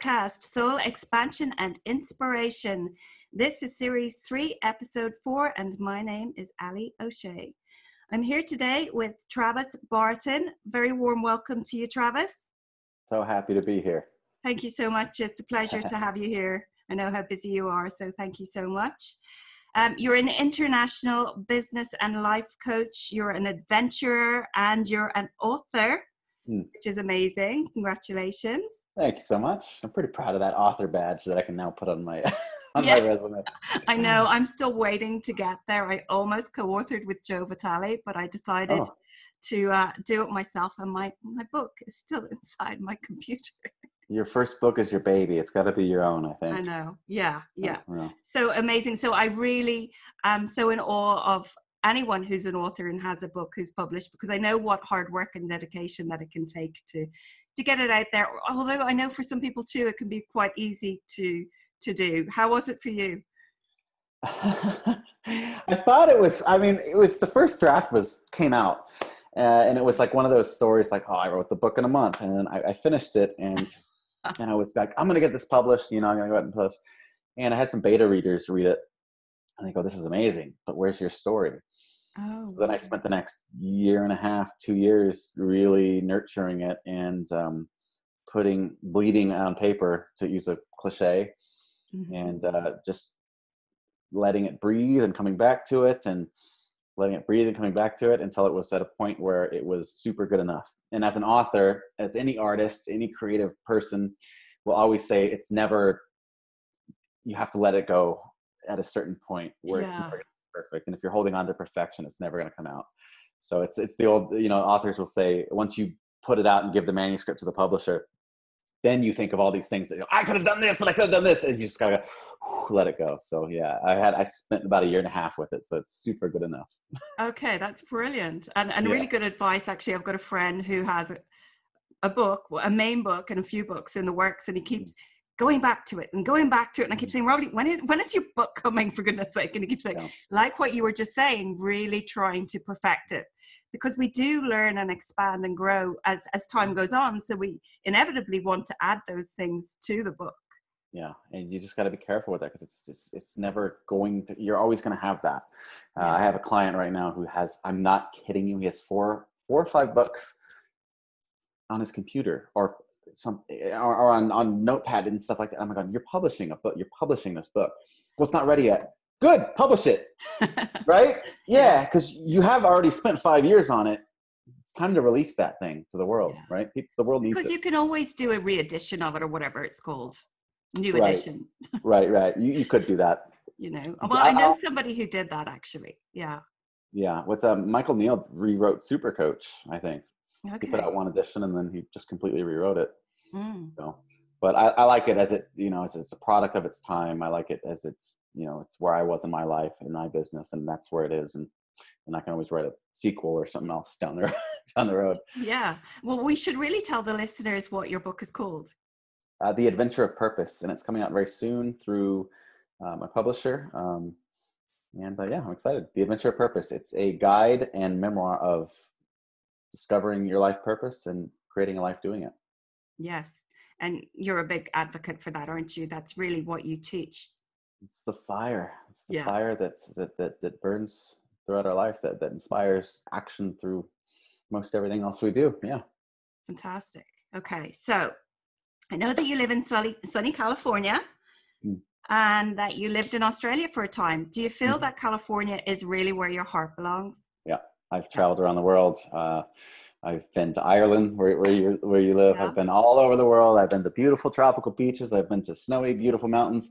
podcast, Soul Expansion and Inspiration. This is series three, episode four, and my name is Ali O'Shea. I'm here today with Travis Barton. Very warm welcome to you, Travis. So happy to be here. Thank you so much. It's a pleasure to have you here. I know how busy you are, so thank you so much. Um, you're an international business and life coach, you're an adventurer, and you're an author, hmm. which is amazing. Congratulations. Thank you so much. I'm pretty proud of that author badge that I can now put on my on yes. my resume. I know. I'm still waiting to get there. I almost co-authored with Joe Vitale, but I decided oh. to uh, do it myself, and my my book is still inside my computer. Your first book is your baby. It's got to be your own, I think. I know. Yeah, yeah. yeah. So amazing. So I really am so in awe of anyone who's an author and has a book who's published because I know what hard work and dedication that it can take to to get it out there. Although I know for some people too, it can be quite easy to to do. How was it for you? I thought it was. I mean, it was the first draft was came out, uh, and it was like one of those stories like, oh, I wrote the book in a month, and then I, I finished it, and and I was like, I'm gonna get this published. You know, I'm gonna go ahead and publish. And I had some beta readers read it, and they go, "This is amazing, but where's your story?" Oh. So then I spent the next year and a half, two years, really nurturing it and um, putting bleeding on paper, to use a cliche, mm-hmm. and uh, just letting it breathe and coming back to it and letting it breathe and coming back to it until it was at a point where it was super good enough. And as an author, as any artist, any creative person will always say, it's never, you have to let it go at a certain point where yeah. it's never perfect. And if you're holding on to perfection, it's never going to come out. So it's, it's the old, you know, authors will say, once you put it out and give the manuscript to the publisher, then you think of all these things that you know, I could have done this and I could have done this, and you just gotta let it go. So yeah, I had I spent about a year and a half with it, so it's super good enough. Okay, that's brilliant and and yeah. really good advice. Actually, I've got a friend who has a, a book, a main book, and a few books in the works, and he keeps mm. Going back to it and going back to it. And I keep saying, Robbie, when is, when is your book coming, for goodness sake? And he keeps saying, yeah. like what you were just saying, really trying to perfect it. Because we do learn and expand and grow as, as time goes on. So we inevitably want to add those things to the book. Yeah, and you just got to be careful with that because it's just, it's never going to. You're always going to have that. Uh, yeah. I have a client right now who has. I'm not kidding you. He has four four or five books on his computer or some or, or on, on notepad and stuff like that. Oh my God, you're publishing a book. You're publishing this book. Well, it's not ready yet. Good, publish it. right? Yeah, because you have already spent five years on it. It's time to release that thing to the world, yeah. right? People, the world needs because it. you can always do a re-edition of it or whatever it's called, new right. edition. right, right. You, you could do that. You know, well, I know somebody who did that actually. Yeah. Yeah. What's um Michael Neill rewrote Super Coach, I think. Okay. He put out one edition and then he just completely rewrote it. Mm. So, but I, I, like it as it, you know, as it's a product of its time. I like it as it's, you know, it's where I was in my life in my business, and that's where it is. And and I can always write a sequel or something else down the down the road. Yeah. Well, we should really tell the listeners what your book is called. Uh, the Adventure of Purpose, and it's coming out very soon through uh, my publisher. Um, and uh, yeah, I'm excited. The Adventure of Purpose. It's a guide and memoir of discovering your life purpose and creating a life doing it. Yes. And you're a big advocate for that, aren't you? That's really what you teach. It's the fire. It's the yeah. fire that, that that that burns throughout our life that that inspires action through most everything else we do. Yeah. Fantastic. Okay. So I know that you live in sunny, sunny California mm. and that you lived in Australia for a time. Do you feel mm. that California is really where your heart belongs? Yeah. I've traveled around the world. Uh, I've been to Ireland, where, where you where you live. Yeah. I've been all over the world. I've been to beautiful tropical beaches. I've been to snowy, beautiful mountains.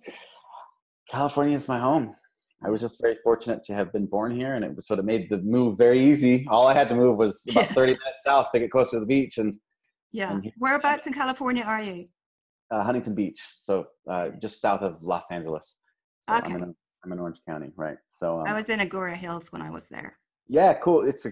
California is my home. I was just very fortunate to have been born here, and it sort of made the move very easy. All I had to move was about yeah. 30 minutes south to get closer to the beach. And yeah, and whereabouts in California are you? Uh, Huntington Beach, so uh, just south of Los Angeles. So okay. I'm in, I'm in Orange County, right? So um, I was in Agoura Hills when I was there. Yeah, cool. It's a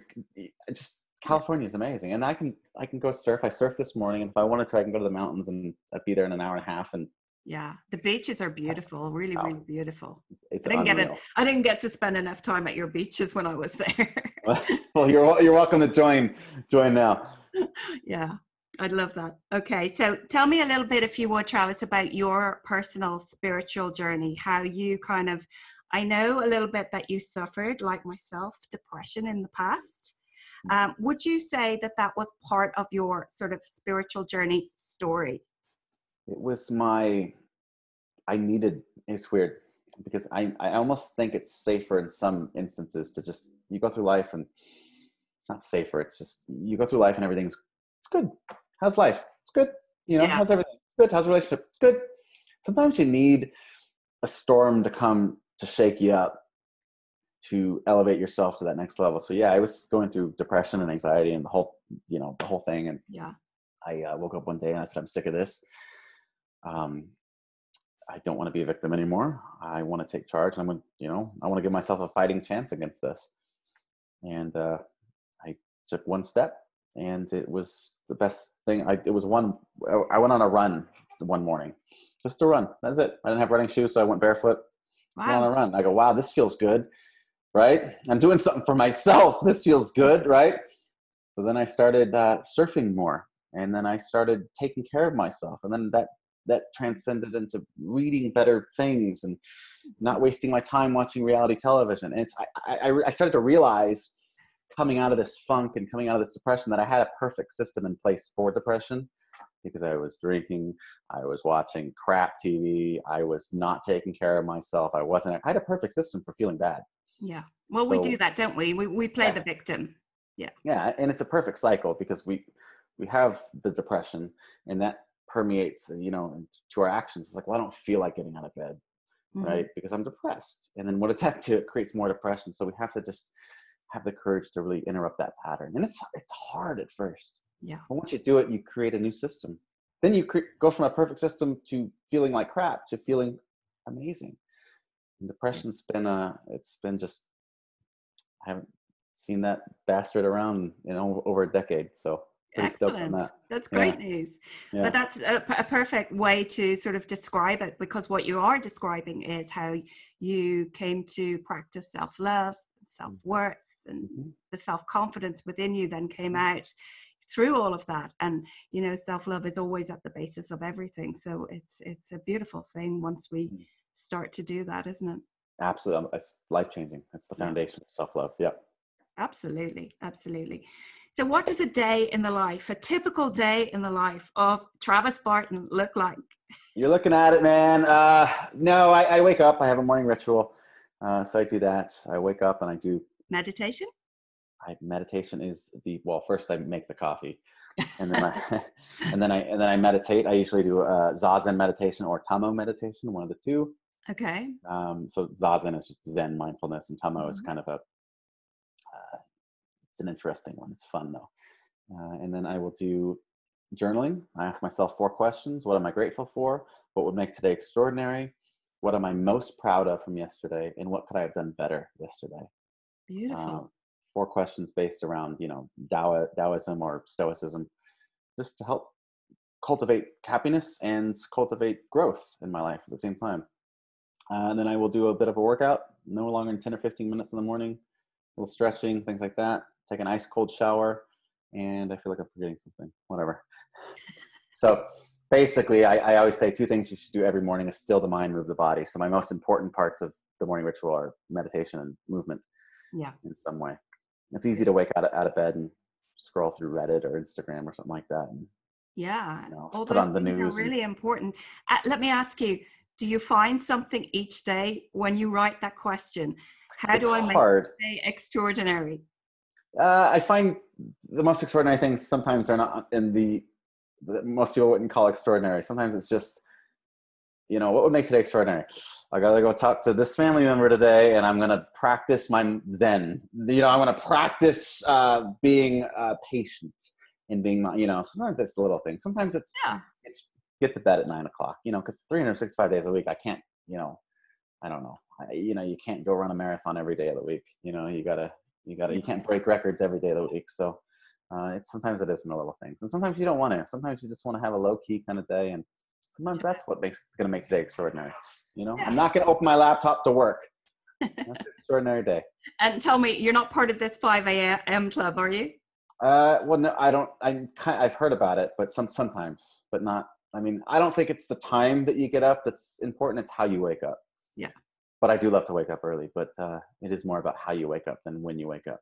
just California is amazing, and I can I can go surf. I surfed this morning, and if I wanted to, I can go to the mountains, and I'd be there in an hour and a half. And yeah, the beaches are beautiful, really, really beautiful. It's I didn't unreal. get it. I didn't get to spend enough time at your beaches when I was there. well, you're you're welcome to join join now. Yeah. I'd love that. Okay, so tell me a little bit, if you would, Travis, about your personal spiritual journey, how you kind of, I know a little bit that you suffered, like myself, depression in the past. Um, would you say that that was part of your sort of spiritual journey story? It was my, I needed, it's weird because I, I almost think it's safer in some instances to just, you go through life and not safer, it's just, you go through life and everything's, it's good how's life? It's good. You know, yeah. how's everything? It's good. How's the relationship? It's good. Sometimes you need a storm to come to shake you up to elevate yourself to that next level. So yeah, I was going through depression and anxiety and the whole, you know, the whole thing. And yeah, I uh, woke up one day and I said, I'm sick of this. Um, I don't want to be a victim anymore. I want to take charge. And I'm going to, you know, I want to give myself a fighting chance against this. And uh, I took one step and it was the best thing. I it was one. I went on a run one morning, just a run. That's it. I didn't have running shoes, so I went barefoot. Wow. on a run. I go, wow, this feels good, right? I'm doing something for myself. This feels good, right? So then I started uh, surfing more, and then I started taking care of myself, and then that that transcended into reading better things and not wasting my time watching reality television. And it's I, I, I started to realize coming out of this funk and coming out of this depression that I had a perfect system in place for depression because I was drinking, I was watching crap TV, I was not taking care of myself, I wasn't, I had a perfect system for feeling bad. Yeah. Well, so, we do that, don't we? We, we play yeah. the victim. Yeah. Yeah. And it's a perfect cycle because we, we have the depression and that permeates, you know, to our actions. It's like, well, I don't feel like getting out of bed. Mm-hmm. Right. Because I'm depressed. And then what does that do? It creates more depression. So we have to just have the courage to really interrupt that pattern. And it's it's hard at first. Yeah. But once you do it, you create a new system. Then you cre- go from a perfect system to feeling like crap to feeling amazing. Depression's been uh it's been just I haven't seen that bastard around in over a decade. So Excellent. That. That's great yeah. news. Yeah. But that's a, a, perfect way to sort of describe it because what you are describing is how you came to practice self love, self worth, and mm-hmm. the self confidence within you then came mm-hmm. out through all of that and you know self love is always at the basis of everything so it's it's a beautiful thing once we mm. Start to do that isn't it absolutely um, it's life changing it's the foundation of self love yeah absolutely absolutely so what does a day in the life a typical day in the life of travis barton look like you're looking at it man uh no i, I wake up i have a morning ritual uh, so i do that i wake up and i do meditation? I meditation is the well. First, I make the coffee, and then I and then I and then I meditate. I usually do a zazen meditation or tummo meditation, one of the two. Okay. Um, so zazen is just Zen mindfulness, and tummo mm-hmm. is kind of a. Uh, it's an interesting one. It's fun though, uh, and then I will do journaling. I ask myself four questions: What am I grateful for? What would make today extraordinary? What am I most proud of from yesterday? And what could I have done better yesterday? Beautiful. Um, four questions based around, you know, Tao, Taoism or Stoicism, just to help cultivate happiness and cultivate growth in my life at the same time. Uh, and then I will do a bit of a workout, no longer than 10 or 15 minutes in the morning, a little stretching, things like that. Take an ice cold shower, and I feel like I'm forgetting something, whatever. so basically, I, I always say two things you should do every morning is still the mind, move the body. So my most important parts of the morning ritual are meditation and movement yeah in some way it's easy to wake out of, out of bed and scroll through reddit or instagram or something like that and, yeah you know, all put on the news are really and, important uh, let me ask you do you find something each day when you write that question how do i make hard. it extraordinary uh, i find the most extraordinary things sometimes are not in the most people wouldn't call extraordinary sometimes it's just you know, what would make today extraordinary? I gotta go talk to this family member today, and I'm gonna practice my Zen. You know, I'm gonna practice uh, being uh, patient and being, you know. Sometimes it's a little thing. Sometimes it's yeah. Get to bed at nine o'clock. You know, because 365 days a week, I can't. You know, I don't know. I, you know, you can't go run a marathon every day of the week. You know, you gotta you gotta you can't break records every day of the week. So uh, it's sometimes it is in the little things, and sometimes you don't want to. Sometimes you just want to have a low key kind of day and sometimes that's what makes it's going to make today extraordinary. You know. I'm not going to open my laptop to work. That's an extraordinary day. And tell me, you're not part of this 5 a.m. club, are you? Uh, well, no, I don't. I'm kind. I've heard about it, but some sometimes, but not. I mean, I don't think it's the time that you get up that's important. It's how you wake up. Yeah. But I do love to wake up early. But uh, it is more about how you wake up than when you wake up.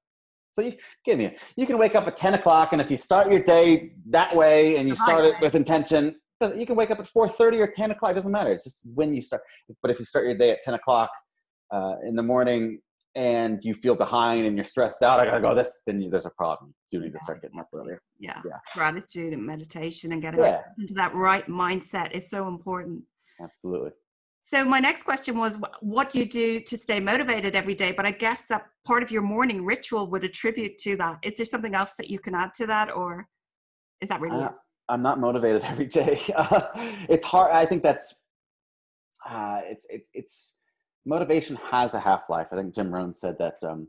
So you give me. You can wake up at ten o'clock, and if you start your day that way and you start it with intention, you can wake up at four thirty or ten o'clock. It doesn't matter. It's just when you start. But if you start your day at ten o'clock uh, in the morning and you feel behind and you're stressed out, I gotta go this, then you, there's a problem. You need to start getting up earlier. Yeah. yeah. Gratitude and meditation and getting yeah. into that right mindset is so important. Absolutely. So my next question was what do you do to stay motivated every day? But I guess that part of your morning ritual would attribute to that. Is there something else that you can add to that or is that really uh, I'm not motivated every day. It's hard. I think that's uh, it's it's it's motivation has a half life. I think Jim Rohn said that, um,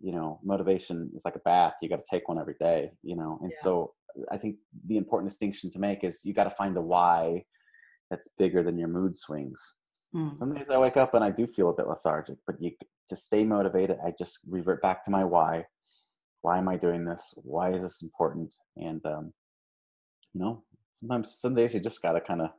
you know, motivation is like a bath. You got to take one every day, you know? And yeah. so I think the important distinction to make is you got to find a why that's bigger than your mood swings. Mm. Some days I wake up and I do feel a bit lethargic, but you, to stay motivated, I just revert back to my why. Why am I doing this? Why is this important? And, um, you know, sometimes some days you just got to kind of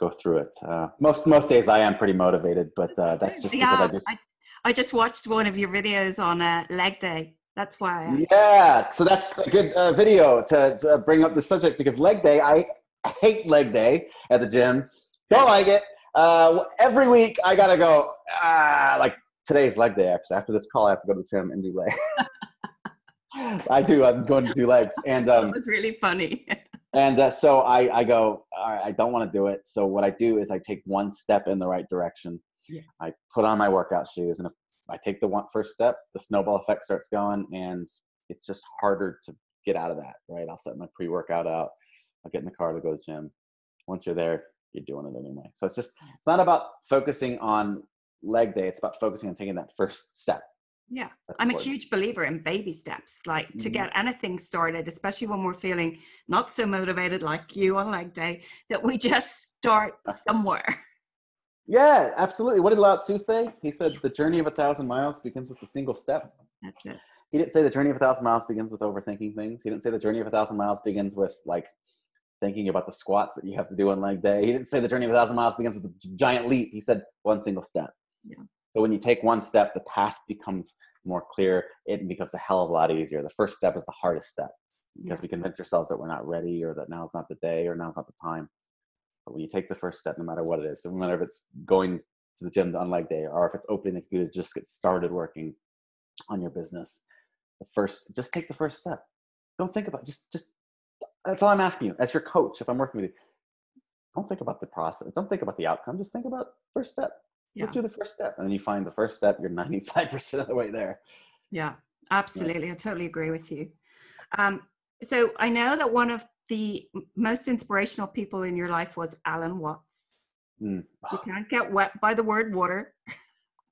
go through it. Uh, most most days I am pretty motivated, but uh, that's just yeah, because I just I, I, just watched one of your videos on uh, leg day. That's why. yeah, so that's a good uh, video to, to, bring up the subject because leg day. I hate leg day at the gym. Don't like it. Uh, every week I gotta go. Ah, like today's leg day. Actually, after this call, I have to go to the gym and do leg. I do. I'm going to do legs, and um, it was really funny and uh, so I, I go, all right, I don't want to do it. So what I do is I take one step in the right direction. Yeah. I put on my workout shoes, and if I take the one first step, the snowball effect starts going, and it's just harder to get out of that. Right? I'll set my pre-workout out. I'll get in the car to go to the gym. Once you're there, you're doing it anyway. So it's just it's not about focusing on leg day. It's about focusing on taking that first step. Yeah, That's I'm important. a huge believer in baby steps, like mm-hmm. to get anything started, especially when we're feeling not so motivated like you on leg day, that we just start somewhere. Yeah, absolutely. What did Lao Tzu say? He said, The journey of a thousand miles begins with a single step. That's it. He didn't say the journey of a thousand miles begins with overthinking things. He didn't say the journey of a thousand miles begins with like thinking about the squats that you have to do on leg day. He didn't say the journey of a thousand miles begins with a giant leap. He said one single step. Yeah. So when you take one step, the path becomes more clear. It becomes a hell of a lot easier. The first step is the hardest step because yeah. we convince ourselves that we're not ready or that now is not the day or now is not the time. But when you take the first step, no matter what it is, no matter if it's going to the gym on leg day or if it's opening the computer, just get started working on your business. The first, just take the first step. Don't think about just just. That's all I'm asking you as your coach. If I'm working with you, don't think about the process. Don't think about the outcome. Just think about first step yeah. just do the first step and then you find the first step you're 95% of the way there. Yeah absolutely yeah. i totally agree with you. Um, so i know that one of the most inspirational people in your life was alan watts. Mm. you can't get wet by the word water.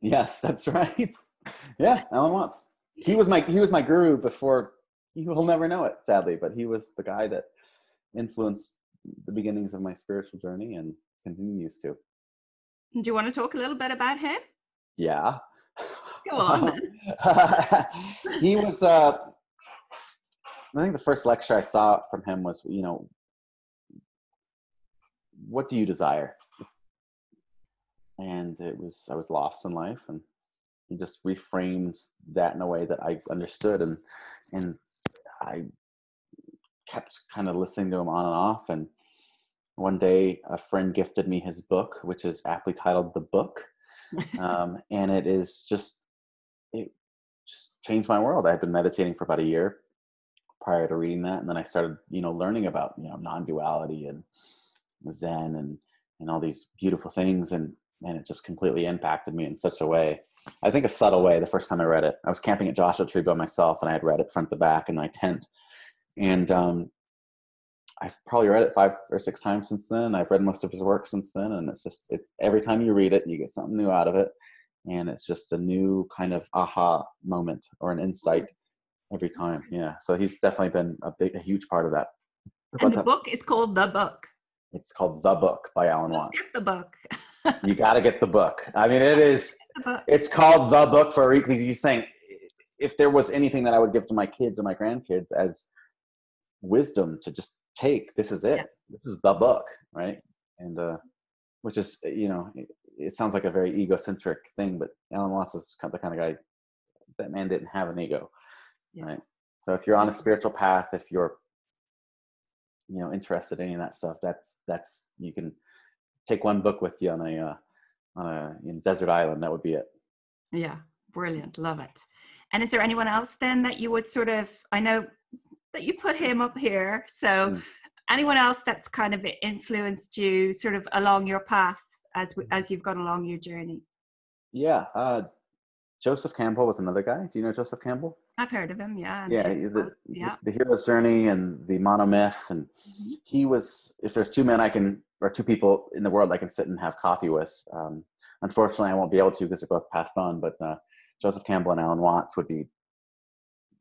Yes that's right. Yeah alan watts. He was my he was my guru before you'll never know it sadly but he was the guy that influenced the beginnings of my spiritual journey and continues to do you want to talk a little bit about him? Yeah. Go on. he was. Uh, I think the first lecture I saw from him was, you know, what do you desire? And it was I was lost in life, and he just reframed that in a way that I understood, and and I kept kind of listening to him on and off, and one day a friend gifted me his book which is aptly titled the book um, and it is just it just changed my world. I had been meditating for about a year prior to reading that and then i started you know learning about you know non-duality and zen and and all these beautiful things and and it just completely impacted me in such a way. I think a subtle way the first time i read it i was camping at joshua tree by myself and i had read it front to back in my tent and um, I've probably read it five or six times since then. I've read most of his work since then, and it's just it's every time you read it, you get something new out of it, and it's just a new kind of aha moment or an insight every time. Yeah, so he's definitely been a big, a huge part of that. And the that. book is called The Book. It's called The Book by Alan Let's Watts. Get the book. you got to get the book. I mean, it is. It's called The Book for a reason. He's saying if there was anything that I would give to my kids and my grandkids as wisdom to just take, this is it. Yeah. This is the book, right? And uh, which is you know, it, it, sounds like a very egocentric thing, but Alan Watts is kind of the kind of guy that man didn't have an ego, yeah. right? So if you're on a spiritual path, if you're you know interested in any of that stuff, that's that's you can take one book with you on a uh, on a you know, desert island. That would be it. Yeah, brilliant, love it. And is there anyone else then that you would sort of? I know that you put him up here, so mm. anyone else that's kind of influenced you sort of along your path as as you've gone along your journey? Yeah, uh, Joseph Campbell was another guy. Do you know Joseph Campbell? I've heard of him. Yeah. Yeah. The, yeah. the hero's journey and the monomyth, and mm-hmm. he was. If there's two men I can, or two people in the world I can sit and have coffee with. Um, unfortunately, I won't be able to because they're both passed on. But uh, Joseph Campbell and Alan Watts would be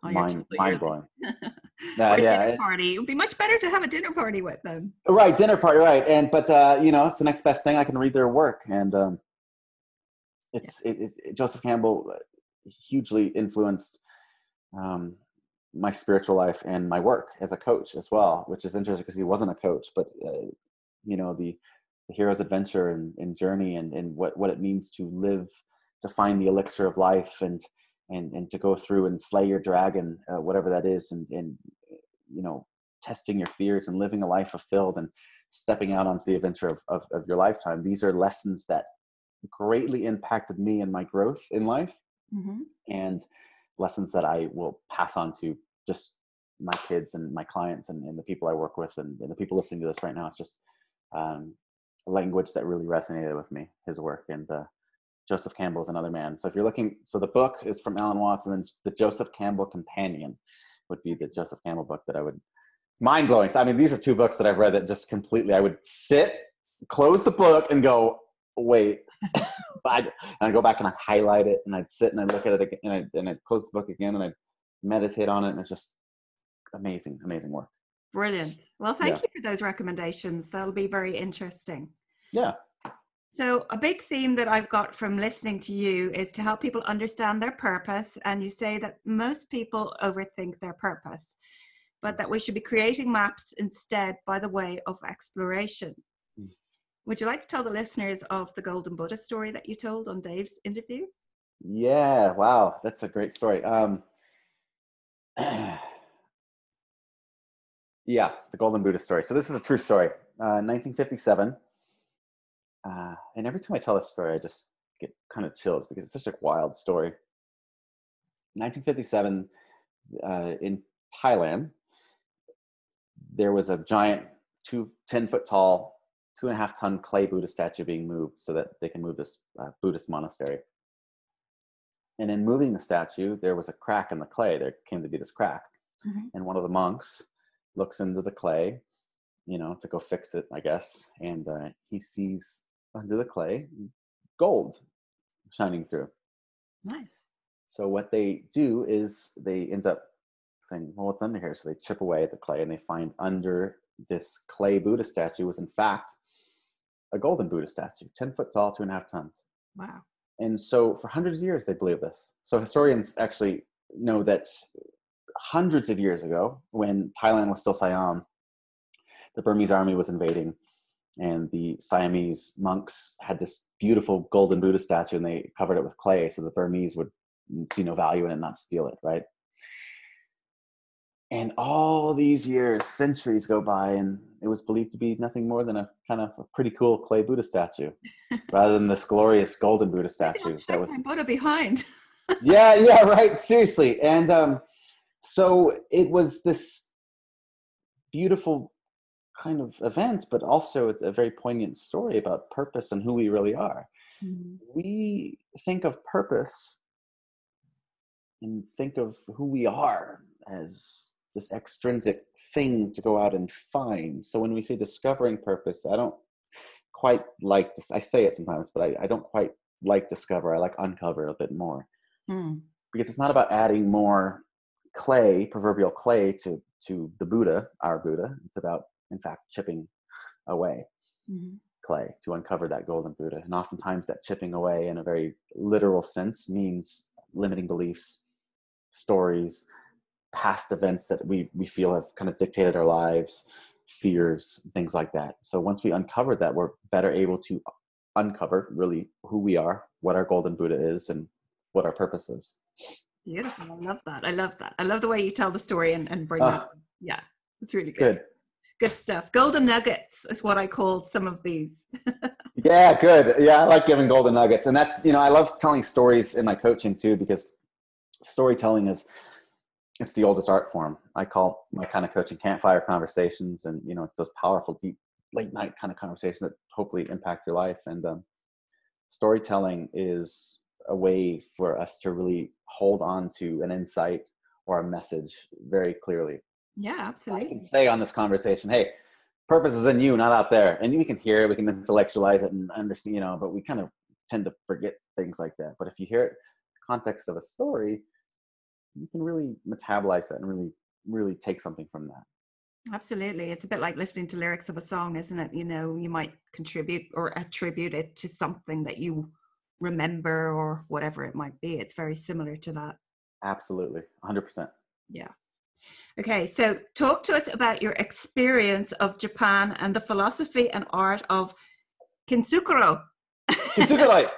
mind, mind blowing. yeah, yeah. party. It would be much better to have a dinner party with them. Right, dinner party. Right, and but uh, you know, it's the next best thing. I can read their work, and um, it's, yeah. it, it's Joseph Campbell uh, hugely influenced um, my spiritual life and my work as a coach as well, which is interesting because he wasn't a coach, but uh, you know the, the hero's adventure and, and journey and, and what, what it means to live to find the elixir of life and and and to go through and slay your dragon, uh, whatever that is, and and you know testing your fears and living a life fulfilled and stepping out onto the adventure of, of, of your lifetime. These are lessons that greatly impacted me and my growth in life mm-hmm. and lessons that I will pass on to just my kids and my clients and, and the people I work with and, and, the people listening to this right now. It's just um, a language that really resonated with me, his work. And uh, Joseph Campbell is another man. So if you're looking, so the book is from Alan Watts and then the Joseph Campbell Companion would be the Joseph Campbell book that I would, mind blowing. So, I mean, these are two books that I've read that just completely, I would sit, close the book and go, wait. I'd, and I'd go back and I'd highlight it and I'd sit and I'd look at it again and I'd, and I'd close the book again and I'd meditate on it. And it's just amazing, amazing work. Brilliant. Well, thank yeah. you for those recommendations. That'll be very interesting. Yeah. So, a big theme that I've got from listening to you is to help people understand their purpose. And you say that most people overthink their purpose, but that we should be creating maps instead by the way of exploration. Would you like to tell the listeners of the Golden Buddha story that you told on Dave's interview? Yeah, wow, that's a great story. Um, yeah, the Golden Buddha story. So this is a true story. Uh, 1957, uh, and every time I tell this story, I just get kind of chills because it's such a wild story. 1957, uh, in Thailand, there was a giant, two, 10 foot tall two and a half ton clay Buddha statue being moved so that they can move this uh, Buddhist monastery. And in moving the statue, there was a crack in the clay. There came to be this crack. Mm-hmm. And one of the monks looks into the clay, you know, to go fix it, I guess. And uh, he sees under the clay gold shining through. Nice. So what they do is they end up saying, well, what's under here? So they chip away at the clay and they find under this clay Buddha statue was in fact a golden Buddha statue, 10 foot tall, two and a half tons. Wow. And so for hundreds of years, they believe this. So historians actually know that hundreds of years ago, when Thailand was still Siam, the Burmese army was invading, and the Siamese monks had this beautiful golden Buddha statue, and they covered it with clay so the Burmese would see no value in it and not steal it, right? And all these years, centuries go by, and it was believed to be nothing more than a kind of a pretty cool clay Buddha statue, rather than this glorious golden Buddha statue that was Buddha behind. yeah, yeah, right. Seriously, and um, so it was this beautiful kind of event, but also it's a very poignant story about purpose and who we really are. Mm-hmm. We think of purpose and think of who we are as this extrinsic thing to go out and find. So when we say discovering purpose, I don't quite like to, I say it sometimes, but I, I don't quite like discover. I like uncover a bit more. Mm. Because it's not about adding more clay, proverbial clay, to, to the Buddha, our Buddha. It's about, in fact, chipping away mm-hmm. clay to uncover that golden Buddha. And oftentimes that chipping away in a very literal sense means limiting beliefs, stories, past events that we we feel have kind of dictated our lives, fears, things like that. So once we uncover that, we're better able to uncover really who we are, what our golden Buddha is, and what our purpose is. Beautiful. I love that. I love that. I love the way you tell the story and, and bring uh, that. Yeah, it's really good. Good. Good stuff. Golden nuggets is what I called some of these. yeah, good. Yeah, I like giving golden nuggets. And that's, you know, I love telling stories in my coaching too, because storytelling is it's the oldest art form. I call my kind of coaching campfire conversations, and you know, it's those powerful, deep, late night kind of conversations that hopefully impact your life. And um, storytelling is a way for us to really hold on to an insight or a message very clearly. Yeah, absolutely. I can say on this conversation, hey, purpose is in you, not out there. And we can hear it, we can intellectualize it and understand, you know, but we kind of tend to forget things like that. But if you hear it context of a story, you can really metabolize that and really really take something from that. Absolutely. It's a bit like listening to lyrics of a song isn't it? You know you might contribute or attribute it to something that you remember or whatever it might be. It's very similar to that. Absolutely. 100% yeah okay so talk to us about your experience of japan and the philosophy and art of kintsukuroi kintsukuroi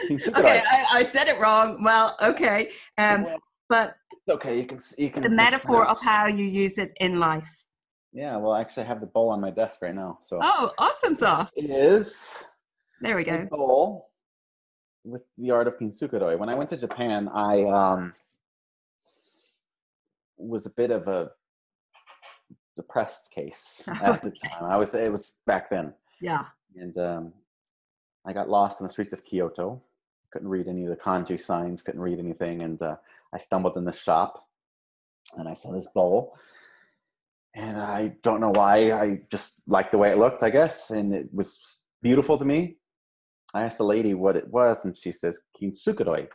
okay I, I, said it wrong well okay um, but okay. You can you can the metaphor of how you use it in life. Yeah, well, I actually have the bowl on my desk right now. So oh, awesome stuff. It is. There we go. bowl with the art of kintsukuroi. When I went to Japan, I um, was a bit of a depressed case at the time. I was. It was back then. Yeah. And um, I got lost in the streets of Kyoto. Couldn't read any of the kanji signs. Couldn't read anything, and uh, I stumbled in this shop and I saw this bowl. And I don't know why. I just liked the way it looked, I guess. And it was beautiful to me. I asked the lady what it was, and she says, Kintsukuroi.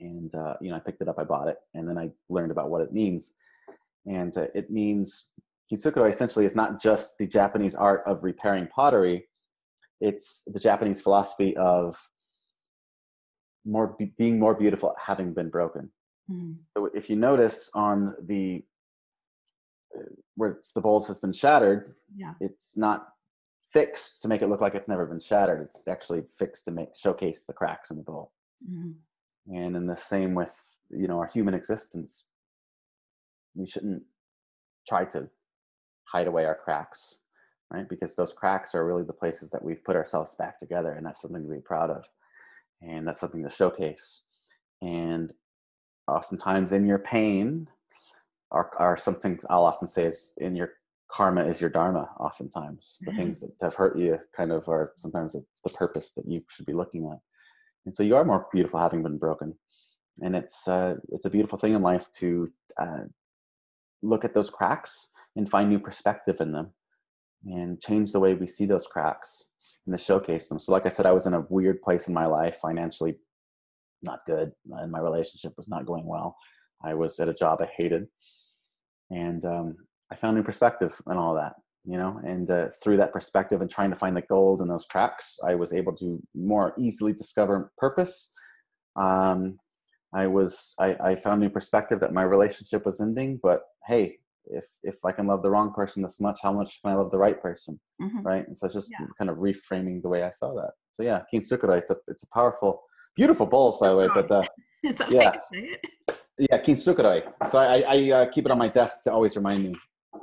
And, uh, you know, I picked it up, I bought it, and then I learned about what it means. And uh, it means Kintsukuroi essentially is not just the Japanese art of repairing pottery, it's the Japanese philosophy of more being more beautiful having been broken. Mm-hmm. So if you notice on the uh, where the bowls has been shattered, yeah. it's not fixed to make it look like it's never been shattered. It's actually fixed to make showcase the cracks in the bowl. Mm-hmm. And in the same with you know our human existence, we shouldn't try to hide away our cracks, right? Because those cracks are really the places that we've put ourselves back together, and that's something to be proud of and that's something to showcase and oftentimes in your pain are, are some things i'll often say is in your karma is your dharma oftentimes the mm-hmm. things that have hurt you kind of are sometimes the purpose that you should be looking at and so you are more beautiful having been broken and it's uh, it's a beautiful thing in life to uh, look at those cracks and find new perspective in them and change the way we see those cracks and to showcase them. So, like I said, I was in a weird place in my life, financially not good, and my relationship was not going well. I was at a job I hated, and um, I found new perspective and all that, you know. And uh, through that perspective and trying to find the gold in those cracks, I was able to more easily discover purpose. Um, I was I, I found new perspective that my relationship was ending, but hey, if if I can love the wrong person this much, how much can I love the right person, mm-hmm. right? And so it's just yeah. kind of reframing the way I saw that. So yeah, Kintsukuroi, it's a it's a powerful, beautiful bowls by the way, but uh, yeah, yeah, Kintsukuroi. So I I uh, keep it on my desk to always remind me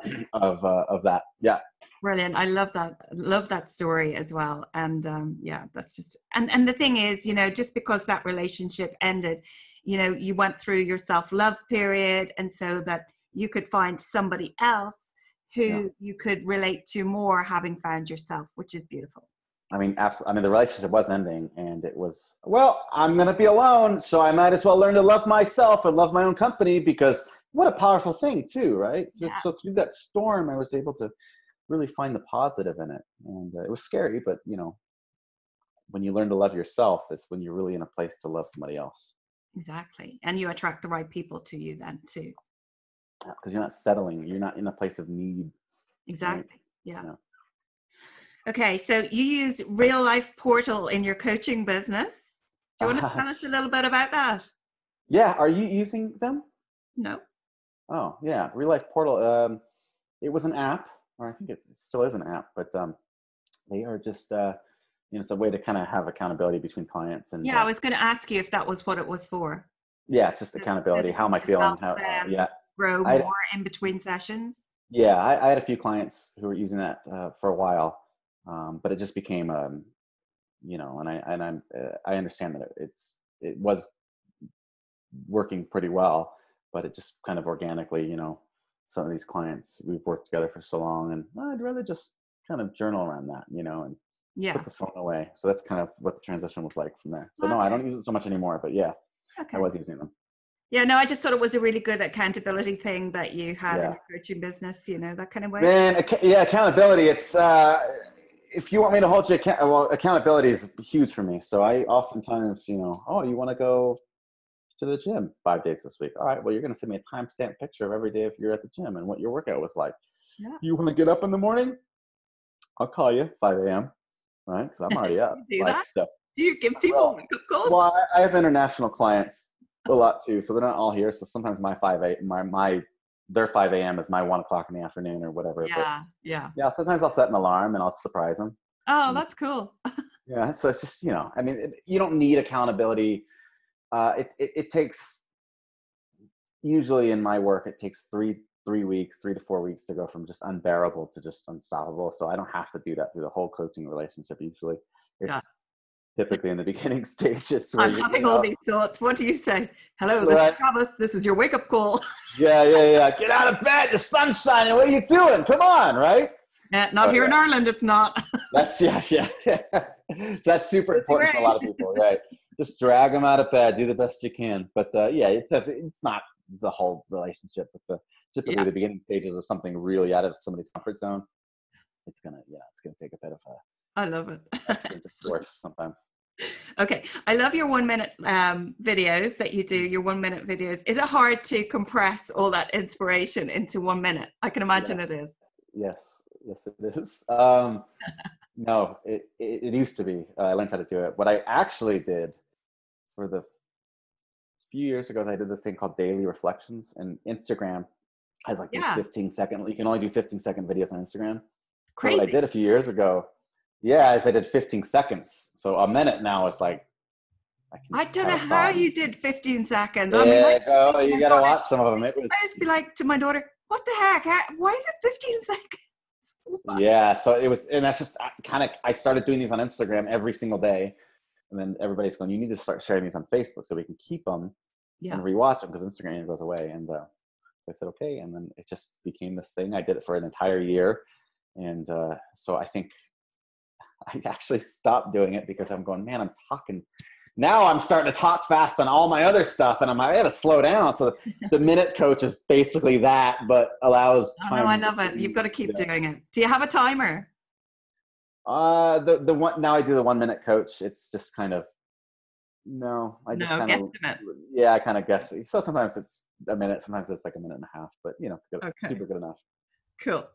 of uh, of that. Yeah. Brilliant. I love that. Love that story as well. And um, yeah, that's just and and the thing is, you know, just because that relationship ended, you know, you went through your self love period, and so that you could find somebody else who yeah. you could relate to more having found yourself which is beautiful i mean absolutely i mean the relationship was ending and it was well i'm going to be alone so i might as well learn to love myself and love my own company because what a powerful thing too right? Yeah. so, through that storm i was able to really find the positive in it. And uh, it was scary but you know when you learn to love yourself it's when you're really in a place to love somebody else. Exactly. And you attract the right people to you then too. Because you're not settling you're not in a place of need exactly. Right? yeah. yeah. Okay so you use real life portal in your coaching business. Do you want to tell us a little bit about that? Yeah are you using them? No. Oh yeah, Real Life Portal. Um, it was an app, or I think it still is an app, but um, they are just uh, you know, it's a way to kind of have accountability between clients. And yeah, uh, I was going to ask you if that was what it was for. yeah, it's just accountability. How am I feeling? How? Yeah, Grow I- more in between sessions. yeah. I, I had a few clients who were using that uh, for a while, um, but it just became, um, you know, and I and I'm uh, I understand that it's it was working pretty well, but it just kind of organically, you know, some of these clients we've worked together for so long, and "Oh, I'd rather just kind of journal around that, you know, and Yeah. put the phone away. So that's kind of what the transition was like from there. So no, I don't use it so much anymore, but yeah, Okay. I was using them. Yeah, no, I just thought it was a really good accountability thing that you had in Yeah. your coaching business, you know, that kind of way. Man, yeah, accountability. It's uh, if you want me to hold you account, well, accountability is huge for me. So I oftentimes, you know, oh, you want to go to the gym five days this week? All right, well, you're going to send me a timestamp picture of every day if you're at the gym and what your workout was like. Yeah. You want to get up in the morning? I'll call you 5 a.m. Right, because I'm already up. Do like, that? so- Do you give people Well-? Well, I, have international clients a lot too, so they're not all here. So sometimes my five a.m. my my their five a.m. is my one o'clock in the afternoon or whatever. But yeah, yeah. yeah, sometimes I'll set an alarm and I'll surprise them. Oh, Mm. that's cool. Yeah, so it's just you know, I mean, it, you don't need accountability. Uh, it, it it takes usually in my work it takes three three weeks, three to four weeks to go from just unbearable to just unstoppable. So I don't have to do that through the whole coaching relationship. Usually, it's Yeah. typically in the beginning stages. where I'm having all these thoughts. What do you say? Hello, this Right. is Travis. This is your wake-up call. Yeah, yeah, yeah. Get out of bed. The sun's shining. What are you doing? Come on, right? Uh, not So, here in. Ireland, it's not. That's yeah, yeah. yeah. So that's super important for a lot of people, right? Just drag them out of bed. Do the best you can. But uh, yeah, it says it's not the whole relationship. It's uh typically Yeah. the beginning stages of something really out of somebody's comfort zone. It's gonna, yeah, it's gonna take a bit of a I love it. extensive force sometimes. okay, I love your one-minute um, videos that you do. Your one-minute videos. Is it hard to compress all that inspiration into one minute? I can imagine it is. Yes, yes, it is. Um, no, it, it, it used to be. Uh, I learned how to do it. What I actually did for the few years ago, I did this thing called daily reflections, and Instagram has like these 15 second. You can only do 15 second videos on Instagram. Crazy. what I did a few years ago, yeah, is I did 15 seconds. So a minute now is like. can I don't know how fun. you did 15 seconds. Yeah, I mean, I, go, oh you gotta God, watch some of them. It was, I used to be like to my daughter, "What the heck? Why is it 15 seconds?" yeah so it was and that's just kind of i started doing these on instagram every single day and then everybody's going you need to start sharing these on facebook so we can keep them Yeah. and rewatch them because instagram goes away and uh, so i said okay and then it just became this thing i did it for an entire year and uh, so i think i actually stopped doing it because i'm going man i'm talking now i'm starting to talk fast on all my other stuff and i'm like i gotta slow down so the, minute coach is basically that but allows Oh, no, I love it. You've got to keep doing it. Do you have a timer? Uh, the the one now I do the one minute coach. It's just kind of no, I just No, kind of yeah, I kind of guess. So sometimes it's a minute, sometimes it's like a minute and a half, but you know, good, Okay. super good enough. Cool.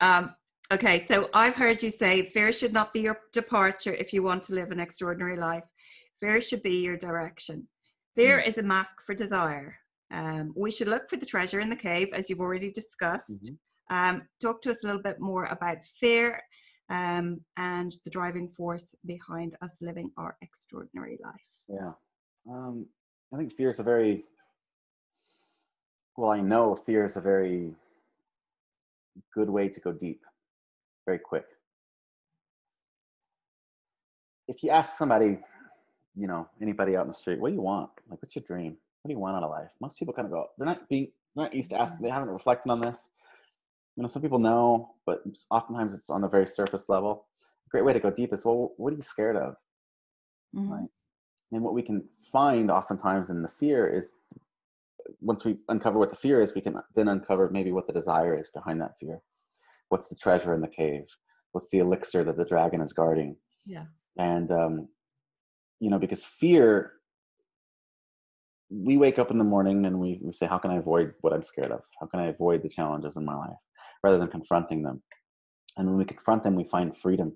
Um, okay, so I've heard you say fear should not be your departure if you want to live an extraordinary life. Fear should be your direction. Fear is a mask for desire. Um, we should look for the treasure in the cave, as you've already discussed. Mhm. Um, talk to us a little bit more about fear um, and the driving force behind us living our extraordinary life. Yeah, um, I think fear is a very well. I know fear is a very good way to go deep, very quick. If you ask somebody, you know, anybody out in the street, what do you want? Like, what's your dream? What do you want out of life? Most people kind of go, they're not being, they're not used to asking, they haven't reflected on this. You know, some people know, but oftentimes it's on the very surface level. A great way to go deep is, well, what are you scared of? Mhm. Right. And what we can find oftentimes in the fear is once we uncover what the fear is, we can then uncover maybe what the desire is behind that fear. What's the treasure in the cave? What's the elixir that the dragon is guarding? Yeah. And, um, you know, because fear, we wake up in the morning and we, we say, How can I avoid what I'm scared of? How can I avoid the challenges in my life? Rather than confronting them. And when we confront them, we find freedom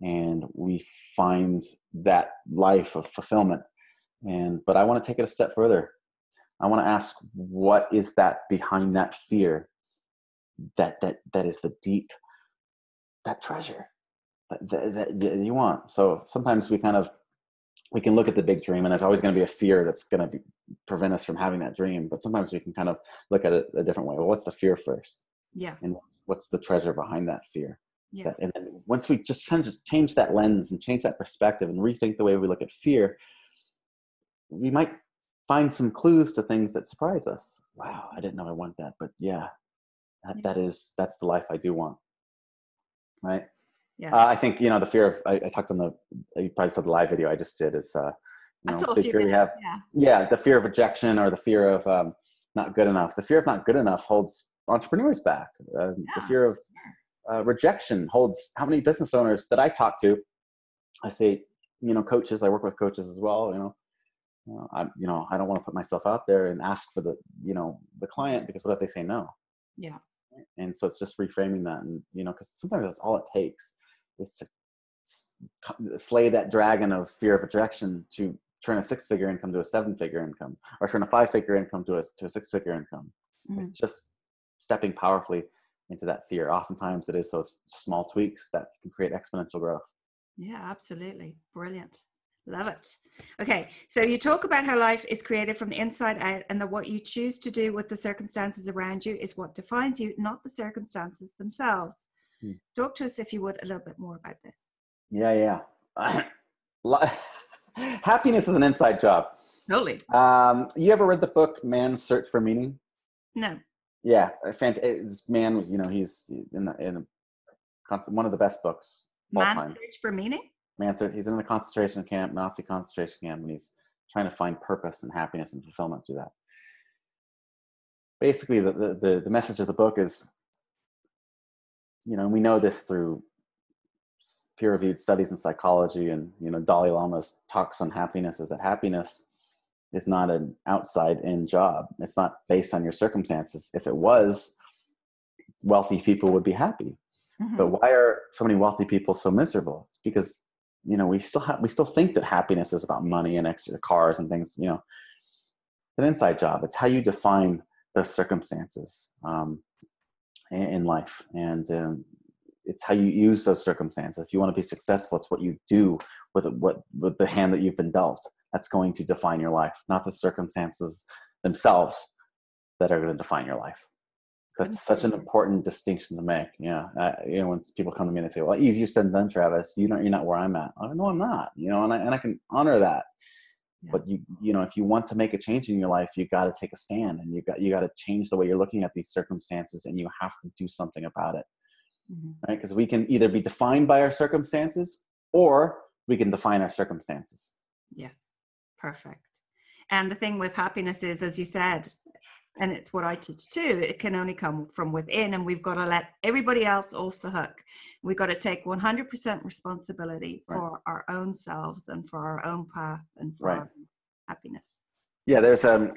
and we find that life of fulfillment. And but I want to take it a step further. I want to ask, what is that behind that fear? That that that is the deep, that treasure that, that, that you want. So sometimes we kind of we can look at the big dream, and there's always going to be a fear that's going to be, prevent us from having that dream. But sometimes we can kind of look at it a different way. Well, what's the fear first? Yeah. And what's the treasure behind that fear? Yeah. That, and then once we just of change that lens and change that perspective and rethink the way we look at fear, we might find some clues to things that surprise us. Wow, I didn't know I want that, but yeah, that, Yeah. that is that's the life I do want. Right. Yeah. Uh, I think you know the fear of. I, I talked on the. You probably saw the live video I just did. Is uh, you know, the fear we have. Yeah. Yeah, the fear of rejection or the fear of um, not good enough. The fear of not good enough holds entrepreneurs back. Uh, The fear of uh, rejection holds how many business owners that I talk to. I say, you know, coaches. I work with coaches as well. You know, uh, I, you know, I don't want to put myself out there and ask for the, you know, the client because what if they say no? Yeah. And so it's just reframing that, and you know, because sometimes that's all it takes is to slay that dragon of fear of rejection to turn a six-figure income to a seven-figure income, or turn a five-figure income to a to a six-figure income. It's Mhm. just stepping powerfully into that fear. Oftentimes, it is those small tweaks that can create exponential growth. Yeah, absolutely. Brilliant. Love it. Okay, so you talk about how life is created from the inside out, and that what you choose to do with the circumstances around you is what defines you, not the circumstances themselves. Hmm. Talk to us, if you would, a little bit more about this. Yeah, yeah. Happiness is an inside job. Totally. Um, you ever read the book Man's Search for Meaning? No. Yeah, a fant- eh, this man you know, he's in the, in a, one of the best books Man time. search for meaning. Man, Search- he's in the concentration camp, Nazi concentration camp, and he's trying to find purpose and happiness and fulfillment through that. Basically, the, the, the, the message of the book is, you know, and we know this through peer-reviewed studies in psychology, and you know, Dalai Lama's talks on happiness is that happiness is not an outside-in job. It's not based on your circumstances. If it was, wealthy people would be happy. Mhm. but why are so many wealthy people so miserable? It's because you know we still have we still think that happiness is about money and extra cars and things you know. It's an inside job. It's how you define the circumstances um, in, in life. And um, it's how you use those circumstances. If you want to be successful it's what you do with what with the hand that you've been dealt that's going to define your life not the circumstances themselves that are going to define your life that's such an important distinction to make. Yeah, you know, when people come to me and they say, "Well, easier said than done, Travis. You know, you're not where I'm at." I know I'm not. You know, and I and I can honor that. Yeah. But you, you know, if you want to make a change in your life, you got to take a stand, and you got you got to change the way you're looking at these circumstances, and you have to do something about it, Mhm. right? Because we can either be defined by our circumstances, or we can define our circumstances. Yes, perfect. And the thing with happiness is, as you said, and it's what I teach too, it can only come from within, and we've got to let everybody else off the hook. We've got to take 100% responsibility Right. for our own selves and for our own path and for Right. our happiness. Yeah, there's um,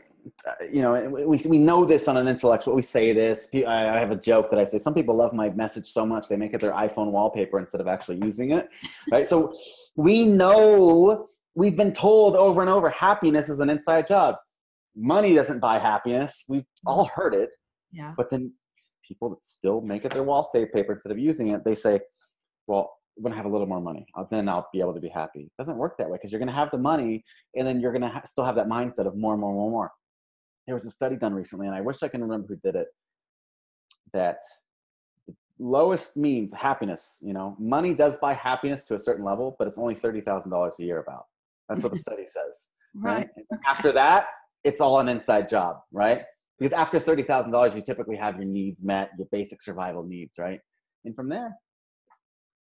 you know, we we know this on an intellectual. We say this. I have a joke that I say. Some people love my message so much they make it their iPhone wallpaper instead of actually using it. Right. So we know we've been told over and over happiness is an inside job. Money doesn't buy happiness. We've all heard it. Yeah. But then people that still make it their wallpaper instead of using it, they say, "Well, when I have a little more money, then I'll be able to be happy." It doesn't work that way because you're going to have the money, and then you're going to ha- still have that mindset of more and more and more. more. There was a study done recently, and I wish I can remember who did it. That the lowest means happiness. You know, money does buy happiness to a certain level, but it's only thirty thousand dollars a year. About that's what the study says Right. right? After that, it's all an inside job, right? Because after thirty thousand dollars, you typically have your needs met, your basic survival needs, right? And from there,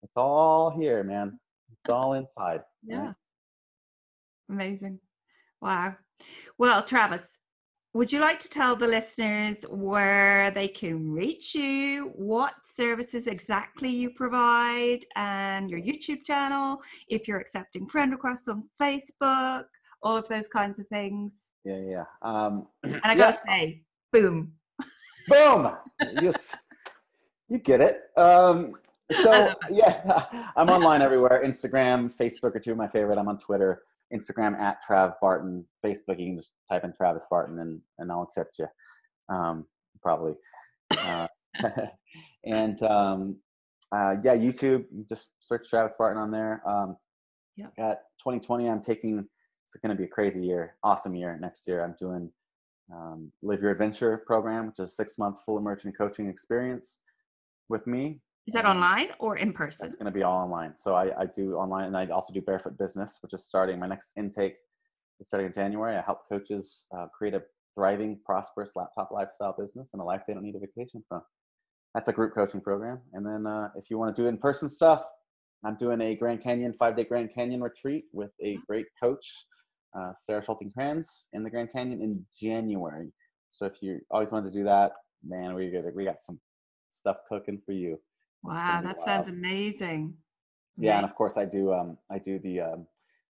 it's all here, man. It's all inside. Yeah. right? Amazing. Wow. Well, Travis, would you like to tell the listeners where they can reach you, what services exactly you provide, and your YouTube channel, if you're accepting friend requests on Facebook, all of those kinds of things? Yeah, yeah. Um, And I yeah, gotta say, boom. boom. yes, you get it. Um, so yeah, I'm online everywhere. Instagram, Facebook are two of my favorite. I'm on Twitter. Instagram at Trav Barton. Facebook, you can just type in Travis Barton and, and I'll accept you. Um, probably. Uh, and um, uh, yeah, YouTube, just search Travis Barton on there. Um, yeah. Got 2020, I'm taking, it's going to be a crazy year, awesome year next year. I'm doing um, Live Your Adventure program, which is a six month full immersion coaching experience with me. Is that online or in person? It's going to be all online. So I, I do online and I also do Barefoot Business, which is starting my next intake is starting in January. I help coaches uh, create a thriving, prosperous laptop lifestyle business and a life they don't need a vacation from. That's a group coaching program. And then uh, if you want to do in person stuff, I'm doing a Grand Canyon, five day Grand Canyon retreat with a great coach, uh, Sarah Schulting Kranz, in the Grand Canyon in January. So if you always wanted to do that, man, we got, we got some stuff cooking for you. Wow, that wild. sounds amazing. Yeah, and of course I do um I do the um,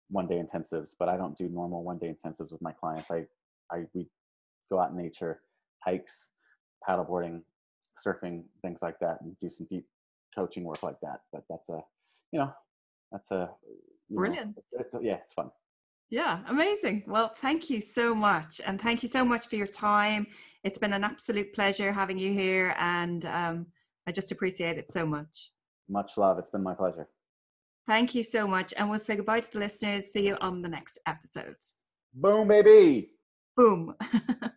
one day intensives, but I don't do normal one day intensives with my clients. I I we go out in nature, hikes, paddleboarding, surfing, things like that, and do some deep coaching work like that. But that's a you know that's a brilliant. Know, it's yeah, it's fun. Yeah, amazing. Well, thank you so much. And thank you so much for your time. It's been an absolute pleasure having you here. And um, I just appreciate it so much. Much love. It's been my pleasure. Thank you so much. And we'll say goodbye to the listeners. See you on the next episode. Boom, baby. Boom.